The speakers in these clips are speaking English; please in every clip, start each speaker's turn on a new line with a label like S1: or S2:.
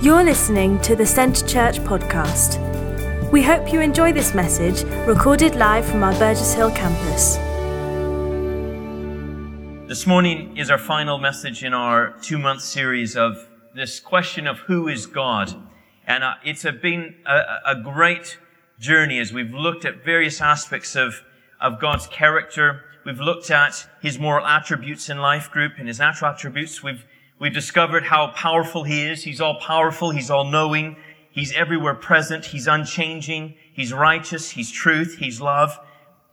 S1: You're listening to the Centre Church podcast. We hope you enjoy this message recorded live from our Burgess Hill campus.
S2: This morning is our final message in our two month series of this question of who is God. And uh, it's been a, a great journey as we've looked at various aspects of, of God's character. We've looked at his moral attributes in life group and his natural attributes. We've We've discovered how powerful He is. He's all powerful. He's all knowing. He's everywhere present. He's unchanging. He's righteous. He's truth. He's love.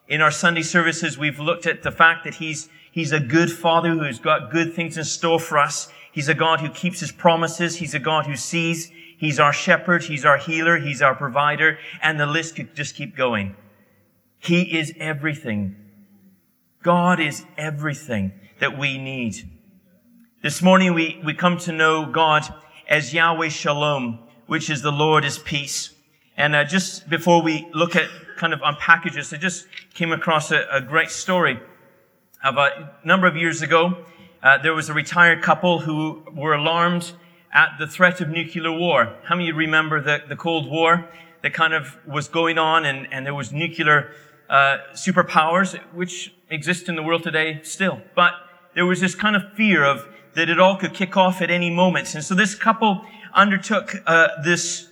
S2: In our Sunday services, we've looked at the fact that He's, He's a good Father who has got good things in store for us. He's a God who keeps His promises. He's a God who sees. He's our shepherd. He's our healer. He's our provider. And the list could just keep going. He is everything. God is everything that we need. This morning we, we come to know God as Yahweh Shalom, which is the Lord is peace. And uh, just before we look at kind of unpackage this, I just came across a, a great story of a number of years ago. Uh, there was a retired couple who were alarmed at the threat of nuclear war. How many of you remember the, the Cold War that kind of was going on and, and there was nuclear uh, superpowers, which exist in the world today still. But there was this kind of fear of that it all could kick off at any moment. And so this couple undertook uh, this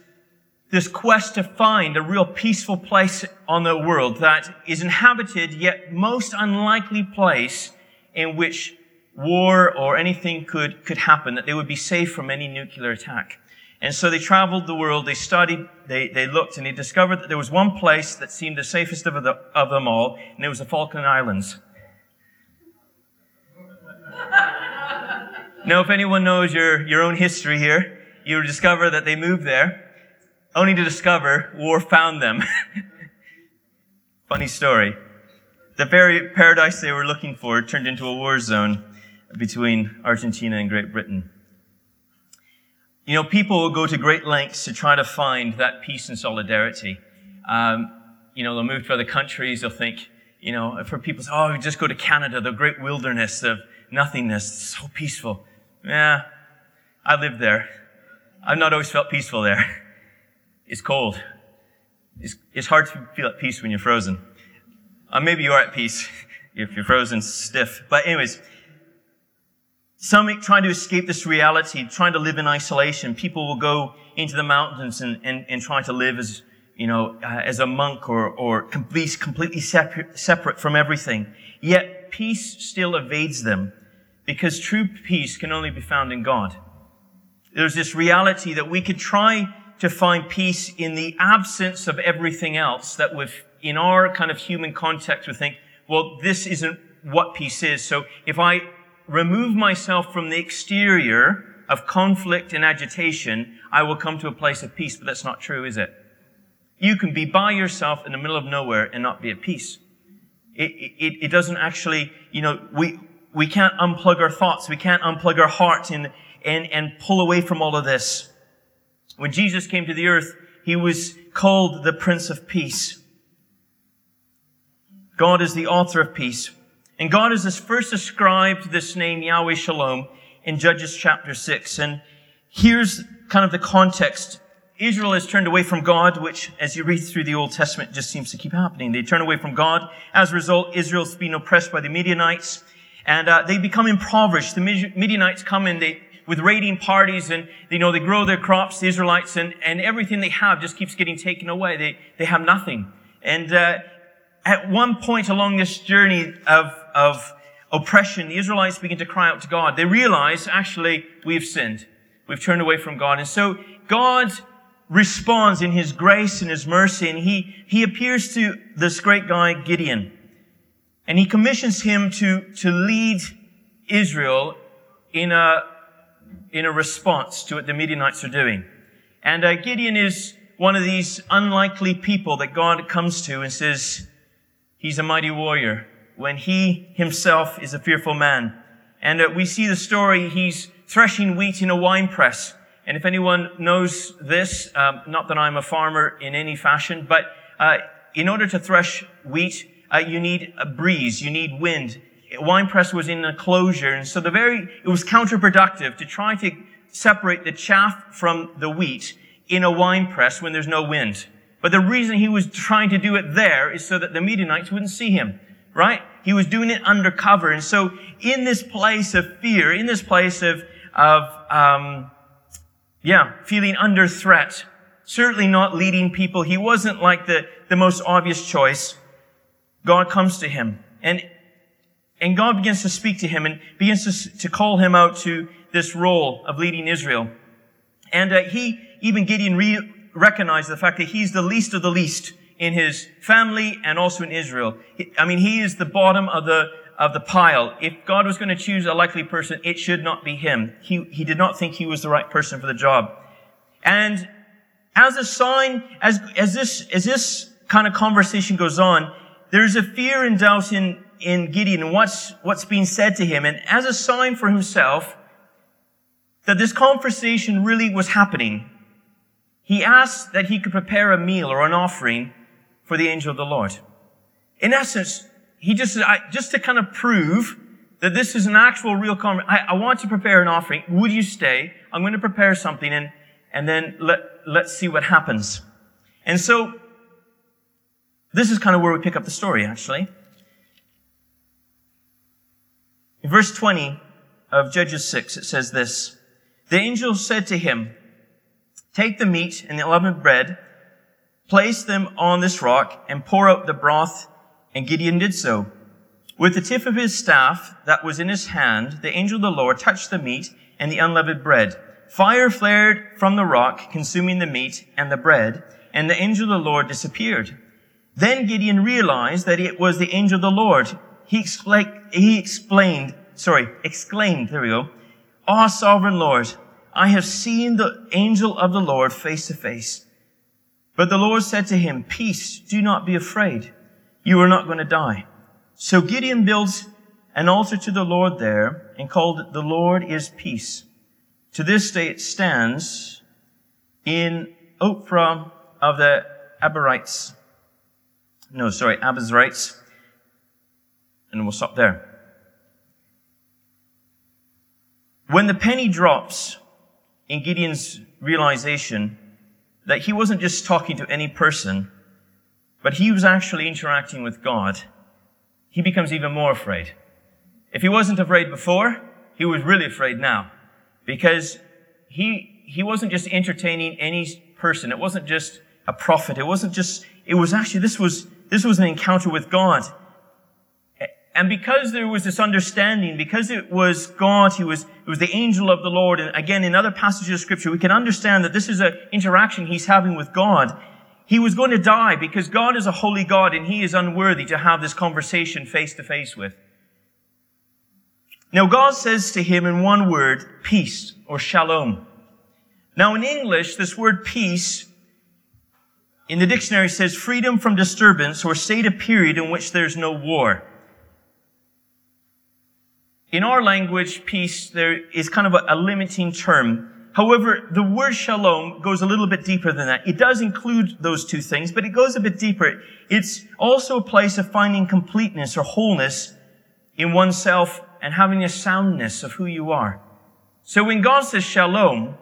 S2: this quest to find a real peaceful place on the world that is inhabited yet most unlikely place in which war or anything could could happen that they would be safe from any nuclear attack. And so they traveled the world, they studied, they, they looked, and they discovered that there was one place that seemed the safest of, the, of them all, and it was the Falkland Islands. Now, if anyone knows your, your own history here, you'll discover that they moved there, only to discover war found them. Funny story. The very paradise they were looking for turned into a war zone between Argentina and Great Britain. You know, people will go to great lengths to try to find that peace and solidarity. Um, you know, they'll move to other countries. They'll think, you know, for people, oh, just go to Canada, the great wilderness of nothingness, so peaceful. Yeah, I lived there. I've not always felt peaceful there. It's cold. It's, it's hard to feel at peace when you're frozen. Uh, maybe you are at peace if you're frozen stiff. But anyways, some trying to escape this reality, trying to live in isolation. People will go into the mountains and, and, and try to live as, you know, uh, as a monk or, or completely, completely separate, separate from everything. Yet peace still evades them because true peace can only be found in God. There's this reality that we could try to find peace in the absence of everything else that would, in our kind of human context, would think, well, this isn't what peace is. So if I remove myself from the exterior of conflict and agitation, I will come to a place of peace. But that's not true, is it? You can be by yourself in the middle of nowhere and not be at peace. It, it, it doesn't actually, you know, we, we can't unplug our thoughts. We can't unplug our hearts and, and, and pull away from all of this. When Jesus came to the earth, he was called the Prince of Peace. God is the author of peace. And God has first ascribed this name, Yahweh Shalom, in Judges chapter 6. And here's kind of the context. Israel has turned away from God, which, as you read through the Old Testament, just seems to keep happening. They turn away from God. As a result, Israel's been oppressed by the Midianites. And uh, they become impoverished. The Midianites come in they, with raiding parties and, you know, they grow their crops, the Israelites, and, and everything they have just keeps getting taken away. They, they have nothing. And uh, at one point along this journey of, of oppression, the Israelites begin to cry out to God. They realize, actually, we've sinned. We've turned away from God. And so God responds in His grace and His mercy, and He, He appears to this great guy, Gideon. And he commissions him to, to lead Israel in a, in a response to what the Midianites are doing. And uh, Gideon is one of these unlikely people that God comes to and says, he's a mighty warrior when he himself is a fearful man. And uh, we see the story, he's threshing wheat in a wine press. And if anyone knows this, um, not that I'm a farmer in any fashion, but uh, in order to thresh wheat, uh, you need a breeze, you need wind. Wine press was in a closure, and so the very it was counterproductive to try to separate the chaff from the wheat in a wine press when there's no wind. But the reason he was trying to do it there is so that the Midianites wouldn't see him, right? He was doing it undercover. And so in this place of fear, in this place of, of, um, yeah, feeling under threat, certainly not leading people. He wasn't like the, the most obvious choice. God comes to him and, and God begins to speak to him and begins to, to call him out to this role of leading Israel. And uh, he, even Gideon re- recognized the fact that he's the least of the least in his family and also in Israel. I mean, he is the bottom of the, of the pile. If God was going to choose a likely person, it should not be him. He, he did not think he was the right person for the job. And as a sign, as, as this, as this kind of conversation goes on, there's a fear and doubt in, in Gideon what's, what's being said to him. And as a sign for himself, that this conversation really was happening, he asked that he could prepare a meal or an offering for the angel of the Lord. In essence, he just, I, just to kind of prove that this is an actual real conversation, I, I want to prepare an offering. Would you stay? I'm going to prepare something and, and then let, let's see what happens. And so, this is kind of where we pick up the story, actually. In verse 20 of Judges 6, it says this. The angel said to him, Take the meat and the unleavened bread, place them on this rock, and pour out the broth. And Gideon did so. With the tip of his staff that was in his hand, the angel of the Lord touched the meat and the unleavened bread. Fire flared from the rock, consuming the meat and the bread, and the angel of the Lord disappeared. Then Gideon realized that it was the angel of the Lord. He, expla- he explained, sorry, exclaimed, there we go, Ah, sovereign Lord, I have seen the angel of the Lord face to face. But the Lord said to him, Peace, do not be afraid. You are not going to die. So Gideon builds an altar to the Lord there and called it, The Lord is Peace. To this day it stands in Ophrah of the Abarites. No, sorry, Abiezrites. And we'll stop there. When the penny drops in Gideon's realization that he wasn't just talking to any person, but he was actually interacting with God, he becomes even more afraid. If he wasn't afraid before, he was really afraid now. Because he, he wasn't just entertaining any person. It wasn't just a prophet. It wasn't just, it was actually, this was, this was an encounter with God. And because there was this understanding, because it was God, he was, it was the angel of the Lord, and again, in other passages of scripture, we can understand that this is an interaction he's having with God. He was going to die because God is a holy God and he is unworthy to have this conversation face to face with. Now, God says to him in one word, peace or shalom. Now, in English, this word peace in the dictionary says freedom from disturbance or state of period in which there's no war. In our language, peace, there is kind of a, a limiting term. However, the word shalom goes a little bit deeper than that. It does include those two things, but it goes a bit deeper. It's also a place of finding completeness or wholeness in oneself and having a soundness of who you are. So when God says shalom,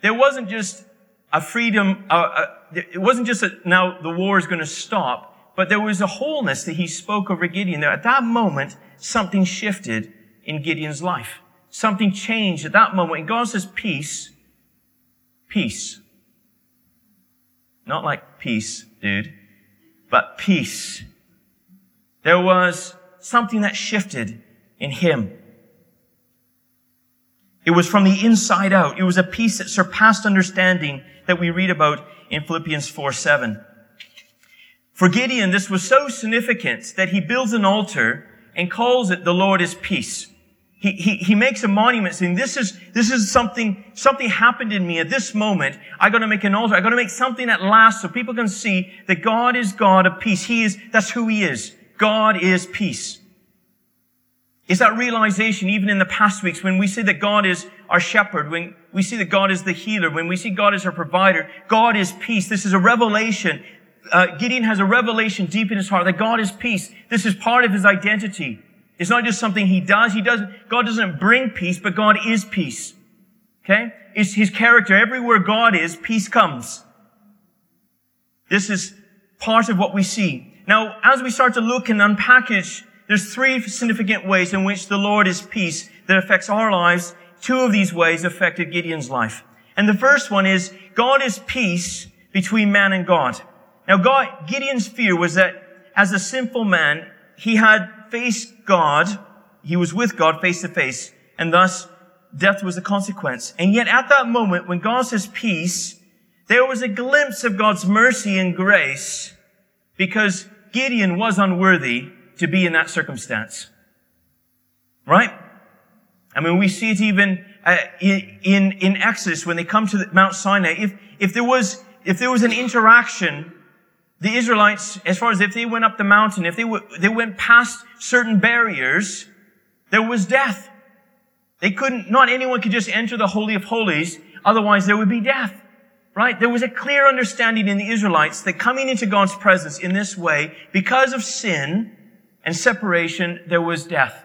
S2: there wasn't just a freedom, uh, uh, it wasn't just that now the war is going to stop, but there was a wholeness that he spoke over Gideon. There at that moment, something shifted in Gideon's life. Something changed at that moment. And God says peace, peace. Not like peace, dude, but peace. There was something that shifted in him. It was from the inside out. It was a peace that surpassed understanding that we read about in Philippians 4 7. For Gideon, this was so significant that he builds an altar and calls it the Lord is peace he, he, he makes a monument saying, this is, this is something, something happened in me at this moment. I gotta make an altar. I gotta make something that lasts so people can see that God is God of peace. He is, that's who He is. God is peace. It's that realization even in the past weeks when we say that God is our shepherd, when we see that God is the healer, when we see God is our provider, God is peace. This is a revelation. Uh, Gideon has a revelation deep in his heart that God is peace. This is part of his identity. It's not just something he does. He doesn't, God doesn't bring peace, but God is peace. Okay? It's his character. Everywhere God is, peace comes. This is part of what we see. Now, as we start to look and unpackage, there's three significant ways in which the Lord is peace that affects our lives. Two of these ways affected Gideon's life. And the first one is God is peace between man and God. Now, God, Gideon's fear was that as a sinful man, he had faced God, he was with God face to face, and thus death was the consequence. And yet at that moment, when God says peace, there was a glimpse of God's mercy and grace because Gideon was unworthy to be in that circumstance. Right? I mean, we see it even uh, in, in, Exodus when they come to Mount Sinai. If, if there was, if there was an interaction, the Israelites, as far as if they went up the mountain, if they, they went past certain barriers, there was death. They couldn't, not anyone could just enter the Holy of Holies, otherwise there would be death. Right? There was a clear understanding in the Israelites that coming into God's presence in this way, because of sin and separation, there was death.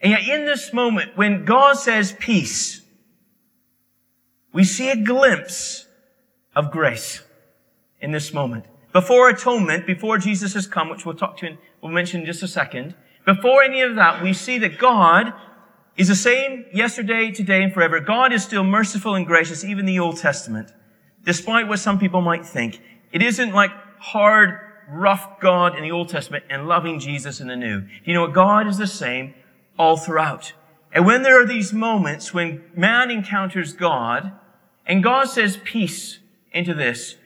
S2: And yet in this moment, when God says peace, we see a glimpse of grace in this moment. Before atonement, before Jesus has come, which we'll talk to and we'll mention in just a second, before any of that, we see that God is the same yesterday, today, and forever. God is still merciful and gracious, even in the Old Testament, despite what some people might think. It isn't like hard, rough God in the Old Testament and loving Jesus in the New. You know what? God is the same all throughout. And when there are these moments when man encounters God and God says peace into this,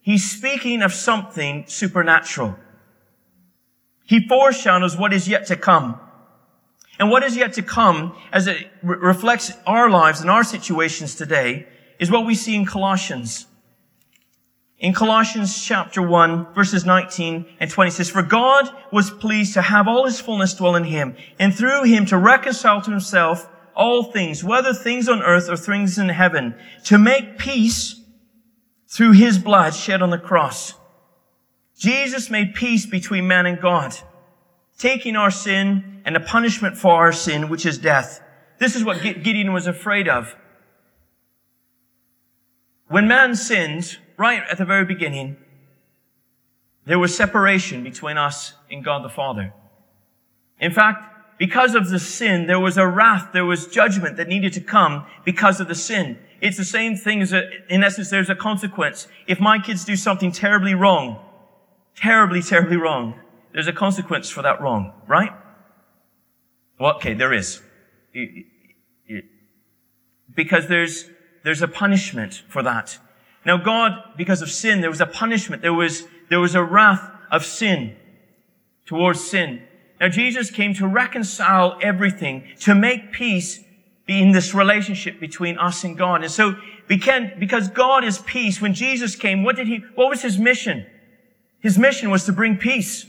S2: he's speaking of something supernatural. He foreshadows what is yet to come. And what is yet to come as it re- reflects our lives and our situations today is what we see in Colossians. In Colossians chapter 1, verses 19 and 20 says, For God was pleased to have all his fullness dwell in him, and through him to reconcile to himself all things, whether things on earth or things in heaven, to make peace through his blood shed on the cross. Jesus made peace between man and God, taking our sin and the punishment for our sin, which is death. This is what Gideon was afraid of. When man sinned, right at the very beginning, there was separation between us and God the Father. In fact, because of the sin, there was a wrath, there was judgment that needed to come because of the sin. It's the same thing as a, in essence, there's a consequence. If my kids do something terribly wrong, terribly, terribly wrong, there's a consequence for that wrong, right? Well, okay, there is. Because there's, there's a punishment for that. Now God, because of sin, there was a punishment. There was, there was a wrath of sin towards sin. Now Jesus came to reconcile everything, to make peace in this relationship between us and God. And so, we can, because God is peace, when Jesus came, what did he, what was his mission? His mission was to bring peace.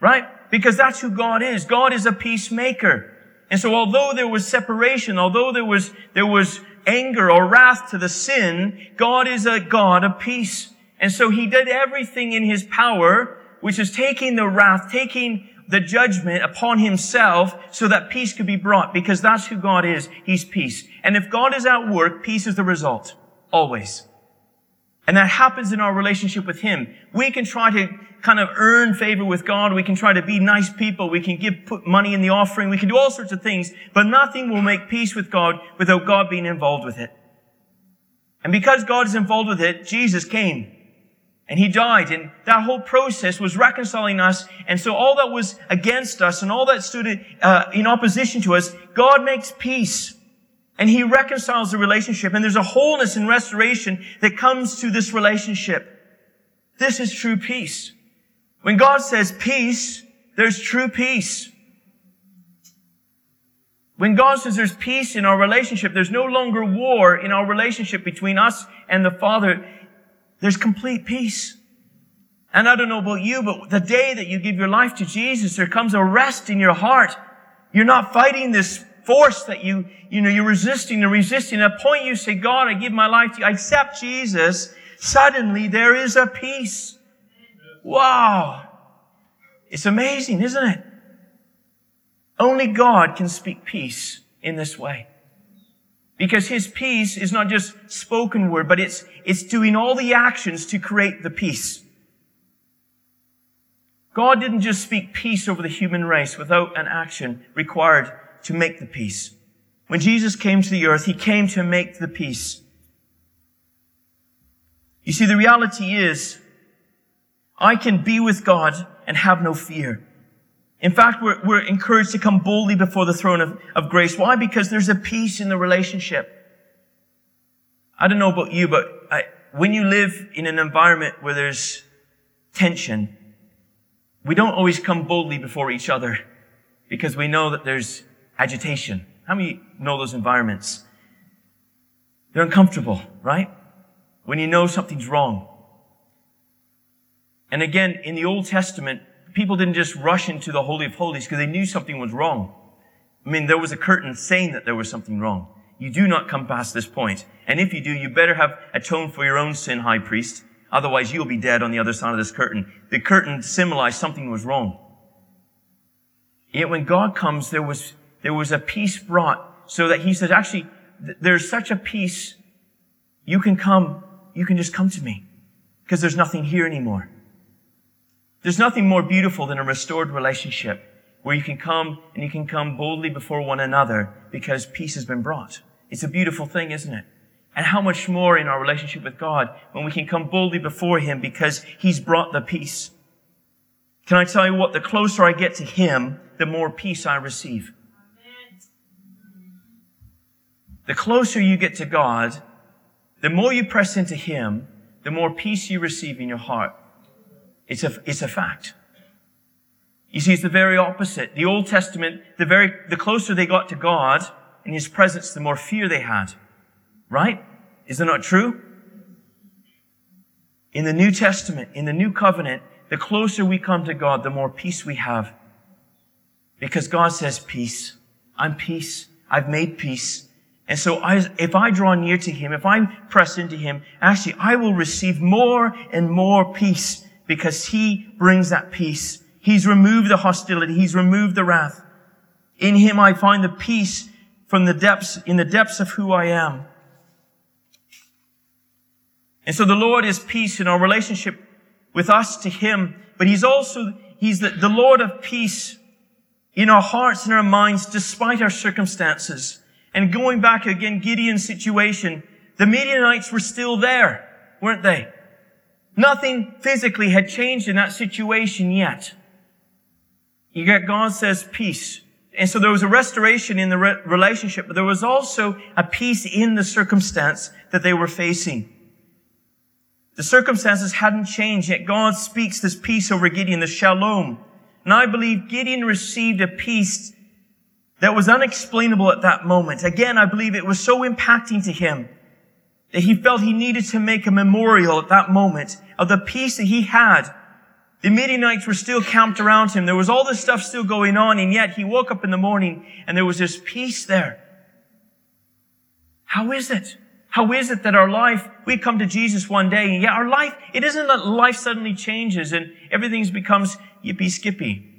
S2: Right? Because that's who God is. God is a peacemaker. And so although there was separation, although there was, there was anger or wrath to the sin, God is a God of peace. And so he did everything in his power, which is taking the wrath, taking the judgment upon himself so that peace could be brought because that's who God is. He's peace. And if God is at work, peace is the result. Always. And that happens in our relationship with Him. We can try to kind of earn favor with God. We can try to be nice people. We can give, put money in the offering. We can do all sorts of things, but nothing will make peace with God without God being involved with it. And because God is involved with it, Jesus came and he died and that whole process was reconciling us. And so all that was against us and all that stood uh, in opposition to us, God makes peace. And he reconciles the relationship and there's a wholeness and restoration that comes to this relationship. This is true peace. When God says peace, there's true peace. When God says there's peace in our relationship, there's no longer war in our relationship between us and the Father. There's complete peace. And I don't know about you, but the day that you give your life to Jesus, there comes a rest in your heart. You're not fighting this force that you, you know, you're resisting and resisting. At a point you say, God, I give my life to you. I accept Jesus. Suddenly there is a peace. Wow. It's amazing, isn't it? Only God can speak peace in this way. Because his peace is not just spoken word, but it's, it's doing all the actions to create the peace. God didn't just speak peace over the human race without an action required to make the peace. When Jesus came to the earth, he came to make the peace. You see, the reality is, I can be with God and have no fear. In fact, we're, we're encouraged to come boldly before the throne of, of grace. Why? Because there's a peace in the relationship. I don't know about you, but I, when you live in an environment where there's tension, we don't always come boldly before each other because we know that there's agitation. How many know those environments? They're uncomfortable, right? When you know something's wrong. And again, in the Old Testament, people didn't just rush into the Holy of Holies because they knew something was wrong. I mean, there was a curtain saying that there was something wrong. You do not come past this point. And if you do, you better have atoned for your own sin, high priest. Otherwise, you'll be dead on the other side of this curtain. The curtain symbolized something was wrong. Yet when God comes, there was, there was a peace brought so that he says, actually, th- there's such a peace. You can come, you can just come to me because there's nothing here anymore. There's nothing more beautiful than a restored relationship where you can come and you can come boldly before one another because peace has been brought. It's a beautiful thing, isn't it? And how much more in our relationship with God when we can come boldly before Him because He's brought the peace. Can I tell you what? The closer I get to Him, the more peace I receive. The closer you get to God, the more you press into Him, the more peace you receive in your heart. It's a, it's a fact. You see, it's the very opposite. The Old Testament, the very, the closer they got to God and His presence, the more fear they had. Right? Is that not true? In the New Testament, in the New Covenant, the closer we come to God, the more peace we have. Because God says peace. I'm peace. I've made peace. And so I, if I draw near to Him, if I press into Him, actually I will receive more and more peace because he brings that peace. He's removed the hostility. He's removed the wrath. In him I find the peace from the depths, in the depths of who I am. And so the Lord is peace in our relationship with us to him, but he's also, he's the, the Lord of peace in our hearts and our minds despite our circumstances. And going back again, Gideon's situation, the Midianites were still there, weren't they? Nothing physically had changed in that situation yet. Yet God says peace. And so there was a restoration in the re- relationship, but there was also a peace in the circumstance that they were facing. The circumstances hadn't changed, yet God speaks this peace over Gideon, the shalom. And I believe Gideon received a peace that was unexplainable at that moment. Again, I believe it was so impacting to him that he felt he needed to make a memorial at that moment of the peace that he had. The Midianites were still camped around him. There was all this stuff still going on, and yet he woke up in the morning and there was this peace there. How is it? How is it that our life, we come to Jesus one day, and yet our life, it isn't that life suddenly changes and everything becomes yippee skippy.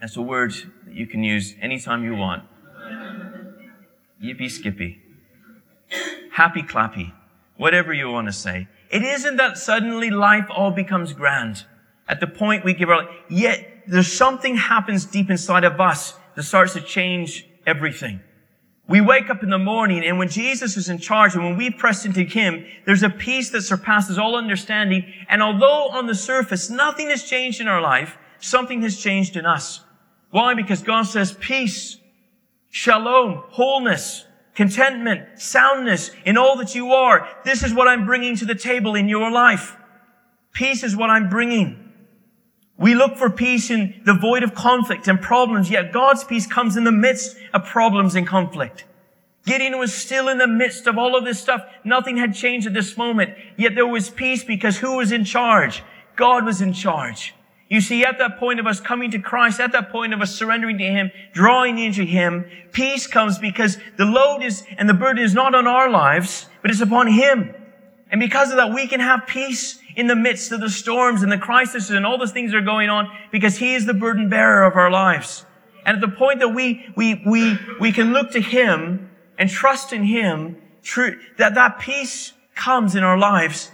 S2: That's a word that you can use anytime you want. Yippee skippy happy clappy, whatever you want to say. It isn't that suddenly life all becomes grand. At the point we give our life, yet there's something happens deep inside of us that starts to change everything. We wake up in the morning and when Jesus is in charge and when we press into Him, there's a peace that surpasses all understanding. And although on the surface nothing has changed in our life, something has changed in us. Why? Because God says peace, shalom, wholeness, contentment, soundness in all that you are. This is what I'm bringing to the table in your life. Peace is what I'm bringing. We look for peace in the void of conflict and problems, yet God's peace comes in the midst of problems and conflict. Gideon was still in the midst of all of this stuff. Nothing had changed at this moment, yet there was peace because who was in charge? God was in charge. You see, at that point of us coming to Christ, at that point of us surrendering to Him, drawing into Him, peace comes because the load is, and the burden is not on our lives, but it's upon Him. And because of that, we can have peace in the midst of the storms and the crises and all those things that are going on because He is the burden bearer of our lives. And at the point that we, we, we, we can look to Him and trust in Him, true, that that peace comes in our lives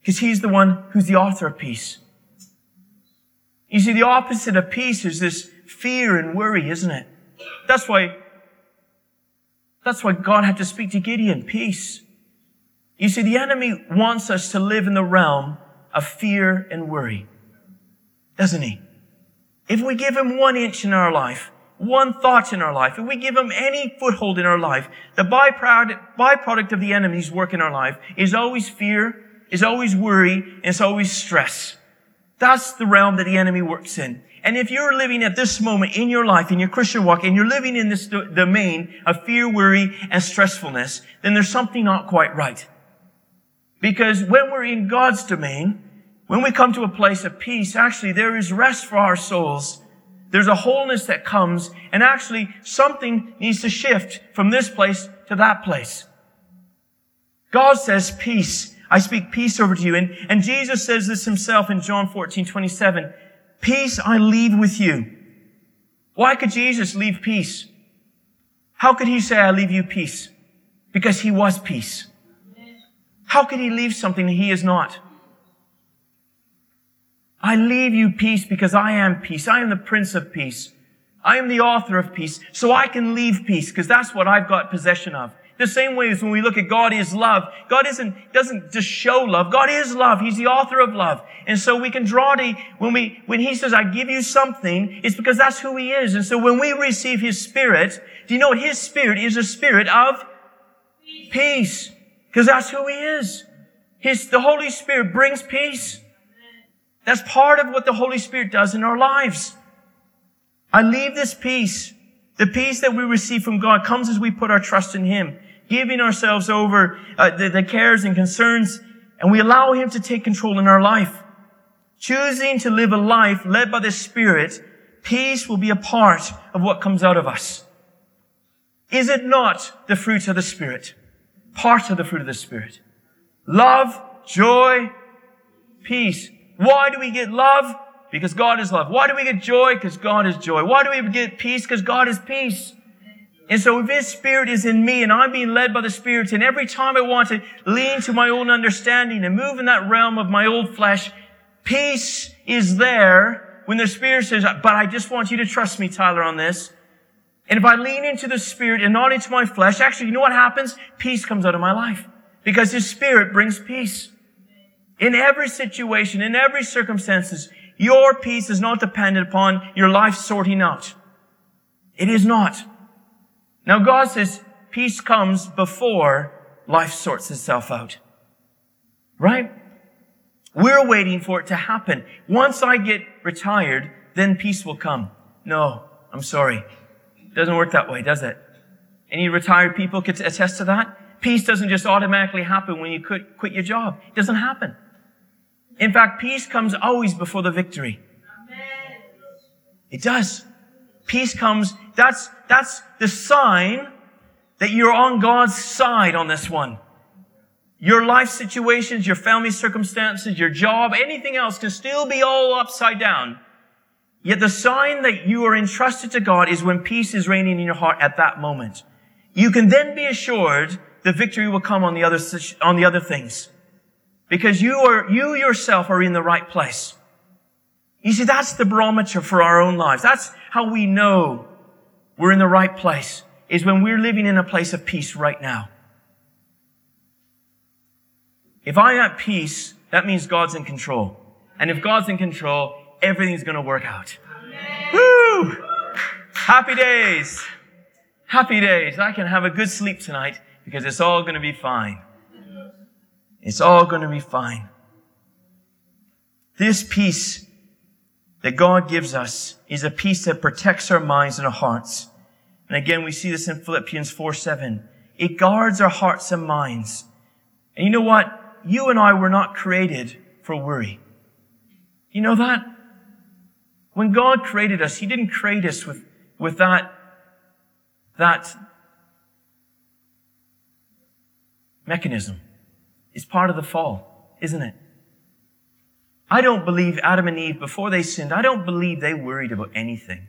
S2: because He's the one who's the author of peace. You see, the opposite of peace is this fear and worry, isn't it? That's why, that's why God had to speak to Gideon, peace. You see, the enemy wants us to live in the realm of fear and worry, doesn't he? If we give him one inch in our life, one thought in our life, if we give him any foothold in our life, the byproduct, byproduct of the enemy's work in our life is always fear, is always worry, and it's always stress. That's the realm that the enemy works in. And if you're living at this moment in your life, in your Christian walk, and you're living in this domain of fear, worry, and stressfulness, then there's something not quite right. Because when we're in God's domain, when we come to a place of peace, actually there is rest for our souls. There's a wholeness that comes, and actually something needs to shift from this place to that place. God says peace. I speak peace over to you. And, and Jesus says this himself in John 14, 27. Peace I leave with you. Why could Jesus leave peace? How could he say, I leave you peace? Because he was peace. How could he leave something he is not? I leave you peace because I am peace. I am the Prince of Peace. I am the author of peace. So I can leave peace because that's what I've got possession of. The same way as when we look at God is love. God isn't, doesn't just show love. God is love. He's the author of love. And so we can draw to, when we, when He says, I give you something, it's because that's who He is. And so when we receive His Spirit, do you know what His Spirit is? A spirit of peace. Because that's who He is. His, the Holy Spirit brings peace. That's part of what the Holy Spirit does in our lives. I leave this peace. The peace that we receive from God comes as we put our trust in Him giving ourselves over uh, the, the cares and concerns, and we allow Him to take control in our life. Choosing to live a life led by the Spirit, peace will be a part of what comes out of us. Is it not the fruit of the Spirit? Part of the fruit of the Spirit. Love, joy, peace. Why do we get love? Because God is love. Why do we get joy? Because God is joy. Why do we get peace? Because God is peace. And so if His Spirit is in me and I'm being led by the Spirit, and every time I want to lean to my own understanding and move in that realm of my old flesh, peace is there when the Spirit says, but I just want you to trust me, Tyler, on this. And if I lean into the Spirit and not into my flesh, actually, you know what happens? Peace comes out of my life because His Spirit brings peace. In every situation, in every circumstances, your peace is not dependent upon your life sorting out. It is not. Now God says peace comes before life sorts itself out. Right? We're waiting for it to happen. Once I get retired, then peace will come. No, I'm sorry. It doesn't work that way, does it? Any retired people could attest to that? Peace doesn't just automatically happen when you quit, quit your job. It doesn't happen. In fact, peace comes always before the victory. It does. Peace comes, that's, that's the sign that you're on God's side on this one. Your life situations, your family circumstances, your job, anything else can still be all upside down. Yet the sign that you are entrusted to God is when peace is reigning in your heart at that moment. You can then be assured the victory will come on the other, on the other things. Because you are, you yourself are in the right place. You see, that's the barometer for our own lives. That's how we know we're in the right place, is when we're living in a place of peace right now. If I'm at peace, that means God's in control. And if God's in control, everything's going to work out. Woo! Happy days. Happy days. I can have a good sleep tonight because it's all going to be fine. It's all going to be fine. This peace that God gives us is a peace that protects our minds and our hearts. And again, we see this in Philippians 4 7. It guards our hearts and minds. And you know what? You and I were not created for worry. You know that? When God created us, He didn't create us with, with that, that mechanism. It's part of the fall, isn't it? I don't believe Adam and Eve, before they sinned, I don't believe they worried about anything.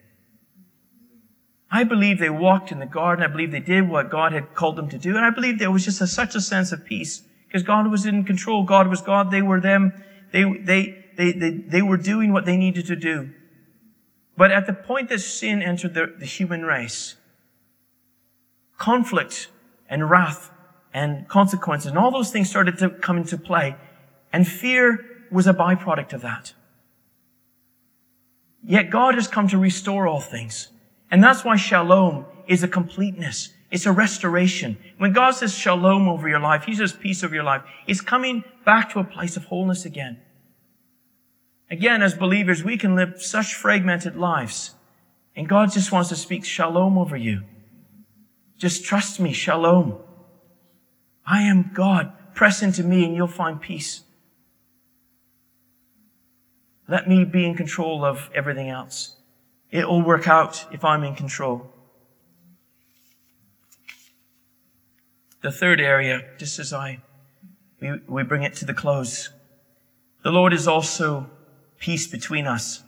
S2: I believe they walked in the garden. I believe they did what God had called them to do. And I believe there was just a, such a sense of peace because God was in control. God was God. They were them. They, they, they, they, they were doing what they needed to do. But at the point that sin entered the, the human race, conflict and wrath and consequences and all those things started to come into play. And fear was a byproduct of that. Yet God has come to restore all things. And that's why shalom is a completeness. It's a restoration. When God says shalom over your life, He says peace over your life. It's coming back to a place of wholeness again. Again, as believers, we can live such fragmented lives. And God just wants to speak shalom over you. Just trust me, shalom. I am God. Press into me and you'll find peace. Let me be in control of everything else. It will work out if I'm in control. The third area, just as I, we, we bring it to the close. The Lord is also peace between us.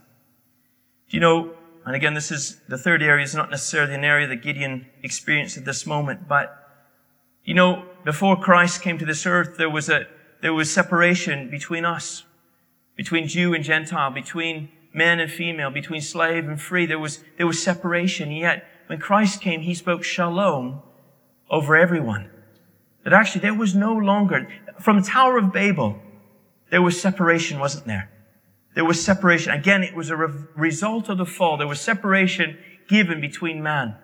S2: Do You know, and again, this is the third area is not necessarily an area that Gideon experienced at this moment, but you know, before Christ came to this earth, there was a, there was separation between us, between Jew and Gentile, between man and female, between slave and free. There was, there was separation. Yet, when Christ came, he spoke shalom over everyone. That actually there was no longer, from the Tower of Babel, there was separation, wasn't there? There was separation. Again, it was a re- result of the fall. There was separation given between man.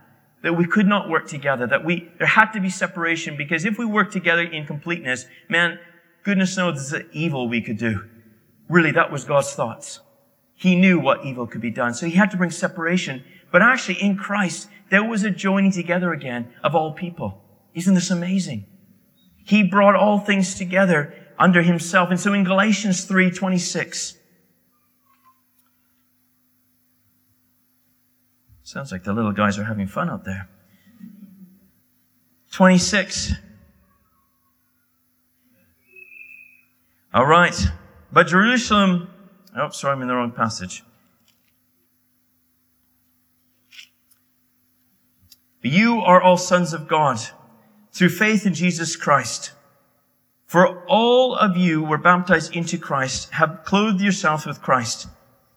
S2: That we could not work together. That we, there had to be separation because if we worked together in completeness, man, goodness knows the evil we could do. Really, that was God's thoughts. He knew what evil could be done. So he had to bring separation. But actually, in Christ, there was a joining together again of all people. Isn't this amazing? He brought all things together under himself. And so in Galatians 3, 26, Sounds like the little guys are having fun out there. 26. All right. But Jerusalem, oh, sorry, I'm in the wrong passage. You are all sons of God through faith in Jesus Christ. For all of you were baptized into Christ, have clothed yourself with Christ.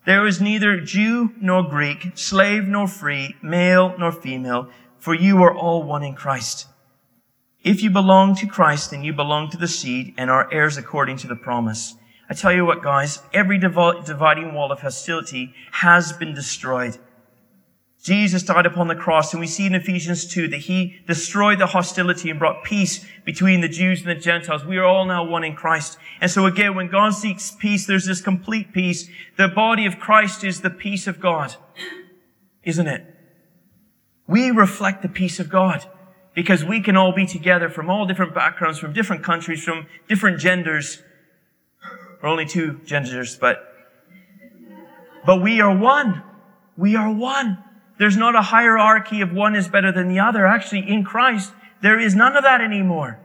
S2: There is neither Jew nor Greek, slave nor free, male nor female, for you are all one in Christ. If you belong to Christ, then you belong to the seed and are heirs according to the promise. I tell you what, guys, every dividing wall of hostility has been destroyed. Jesus died upon the cross, and we see in Ephesians 2 that he destroyed the hostility and brought peace between the Jews and the Gentiles. We are all now one in Christ. And so again, when God seeks peace, there's this complete peace. The body of Christ is the peace of God. Isn't it? We reflect the peace of God because we can all be together from all different backgrounds, from different countries, from different genders. We're only two genders, but, but we are one. We are one. There's not a hierarchy of one is better than the other. Actually, in Christ, there is none of that anymore.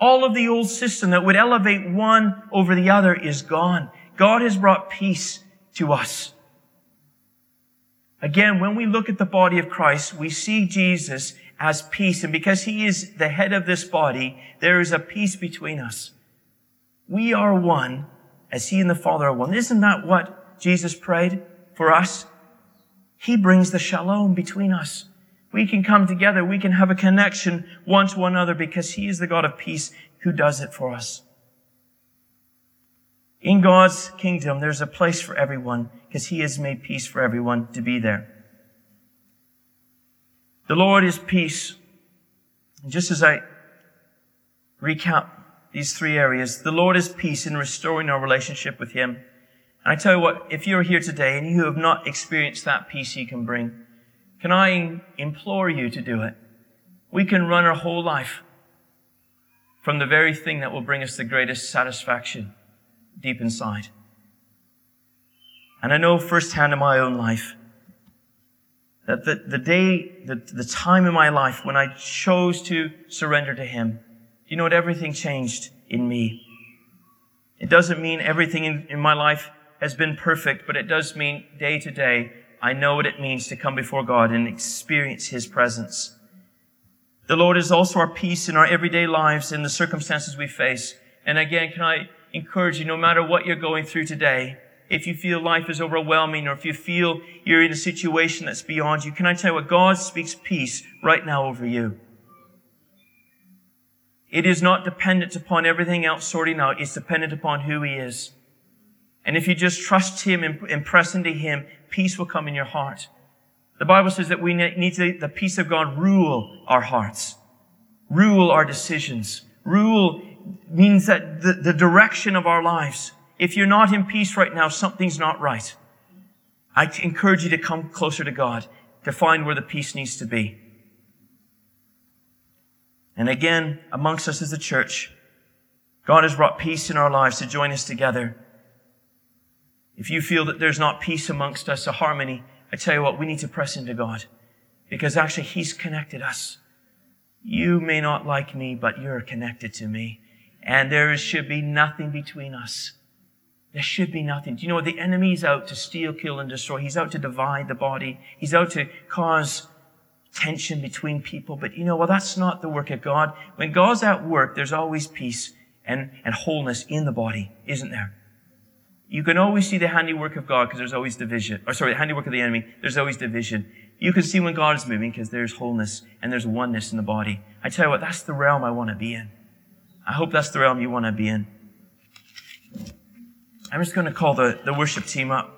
S2: All of the old system that would elevate one over the other is gone. God has brought peace to us. Again, when we look at the body of Christ, we see Jesus as peace. And because he is the head of this body, there is a peace between us. We are one as he and the Father are one. Isn't that what Jesus prayed for us? He brings the shalom between us. We can come together. We can have a connection one to one another because He is the God of peace who does it for us. In God's kingdom, there's a place for everyone because He has made peace for everyone to be there. The Lord is peace. And just as I recap these three areas, the Lord is peace in restoring our relationship with Him. And I tell you what, if you're here today and you have not experienced that peace He can bring, can I implore you to do it? We can run our whole life from the very thing that will bring us the greatest satisfaction deep inside. And I know firsthand in my own life that the, the day, the, the time in my life when I chose to surrender to Him, you know what? Everything changed in me. It doesn't mean everything in, in my life has been perfect, but it does mean day to day I know what it means to come before God and experience His presence. The Lord is also our peace in our everyday lives and the circumstances we face. And again, can I encourage you, no matter what you're going through today, if you feel life is overwhelming or if you feel you're in a situation that's beyond you, can I tell you what? God speaks peace right now over you. It is not dependent upon everything else sorting out. It's dependent upon who He is. And if you just trust Him and, press into Him, peace will come in your heart. The Bible says that we need to, the peace of God rule our hearts, rule our decisions. Rule means that the, the direction of our lives. If you're not in peace right now, something's not right. I encourage you to come closer to God to find where the peace needs to be. And again, amongst us as a church, God has brought peace in our lives to join us together. If you feel that there's not peace amongst us, a harmony, I tell you what, we need to press into God because actually He's connected us. You may not like me, but you're connected to me. And there should be nothing between us. There should be nothing. Do you know what? The enemy's out to steal, kill, and destroy. He's out to divide the body. He's out to cause tension between people. But you know, well, that's not the work of God. When God's at work, there's always peace and, and wholeness in the body, isn't there? You can always see the handiwork of God because there's always division. Or sorry, the handiwork of the enemy. There's always division. You can see when God is moving because there's wholeness and there's oneness in the body. I tell you what, that's the realm I want to be in. I hope that's the realm you want to be in. I'm just going to call the, the worship team up.